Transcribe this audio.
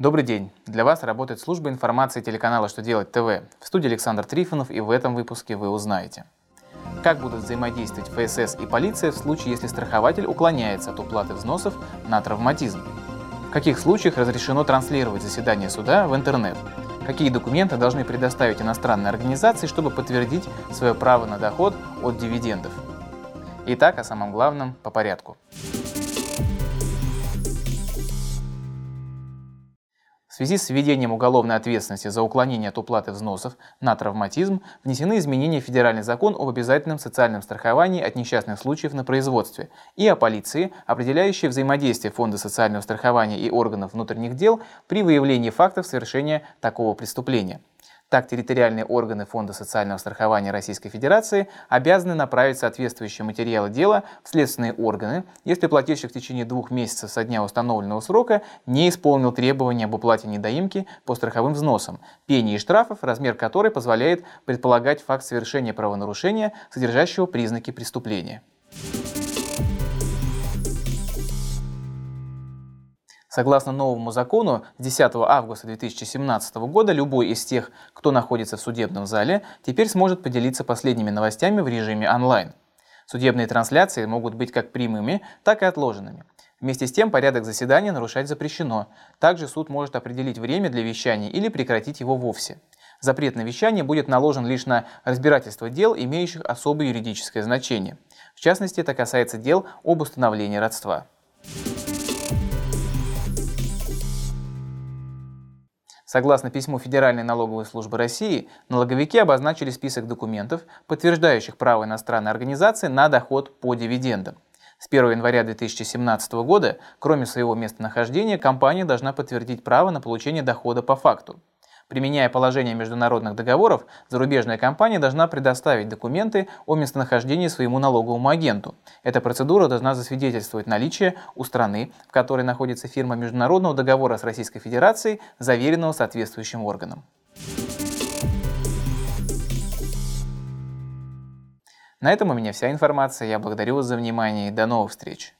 Добрый день! Для вас работает служба информации телеканала «Что делать ТВ». В студии Александр Трифонов и в этом выпуске вы узнаете. Как будут взаимодействовать ФСС и полиция в случае, если страхователь уклоняется от уплаты взносов на травматизм? В каких случаях разрешено транслировать заседание суда в интернет? Какие документы должны предоставить иностранные организации, чтобы подтвердить свое право на доход от дивидендов? Итак, о самом главном по порядку. Связи с введением уголовной ответственности за уклонение от уплаты взносов на травматизм внесены изменения в Федеральный закон об обязательном социальном страховании от несчастных случаев на производстве и о полиции, определяющие взаимодействие Фонда социального страхования и органов внутренних дел при выявлении фактов совершения такого преступления. Так, территориальные органы Фонда социального страхования Российской Федерации обязаны направить соответствующие материалы дела в следственные органы, если плательщик в течение двух месяцев со дня установленного срока не исполнил требования об уплате недоимки по страховым взносам, пени и штрафов, размер которой позволяет предполагать факт совершения правонарушения, содержащего признаки преступления. Согласно новому закону, с 10 августа 2017 года любой из тех, кто находится в судебном зале, теперь сможет поделиться последними новостями в режиме онлайн. Судебные трансляции могут быть как прямыми, так и отложенными. Вместе с тем порядок заседания нарушать запрещено. Также суд может определить время для вещания или прекратить его вовсе. Запрет на вещание будет наложен лишь на разбирательство дел, имеющих особое юридическое значение. В частности, это касается дел об установлении родства. Согласно письму Федеральной налоговой службы России, налоговики обозначили список документов, подтверждающих право иностранной организации на доход по дивидендам. С 1 января 2017 года, кроме своего местонахождения, компания должна подтвердить право на получение дохода по факту. Применяя положение международных договоров, зарубежная компания должна предоставить документы о местонахождении своему налоговому агенту. Эта процедура должна засвидетельствовать наличие у страны, в которой находится фирма международного договора с Российской Федерацией, заверенного соответствующим органом. На этом у меня вся информация. Я благодарю вас за внимание и до новых встреч.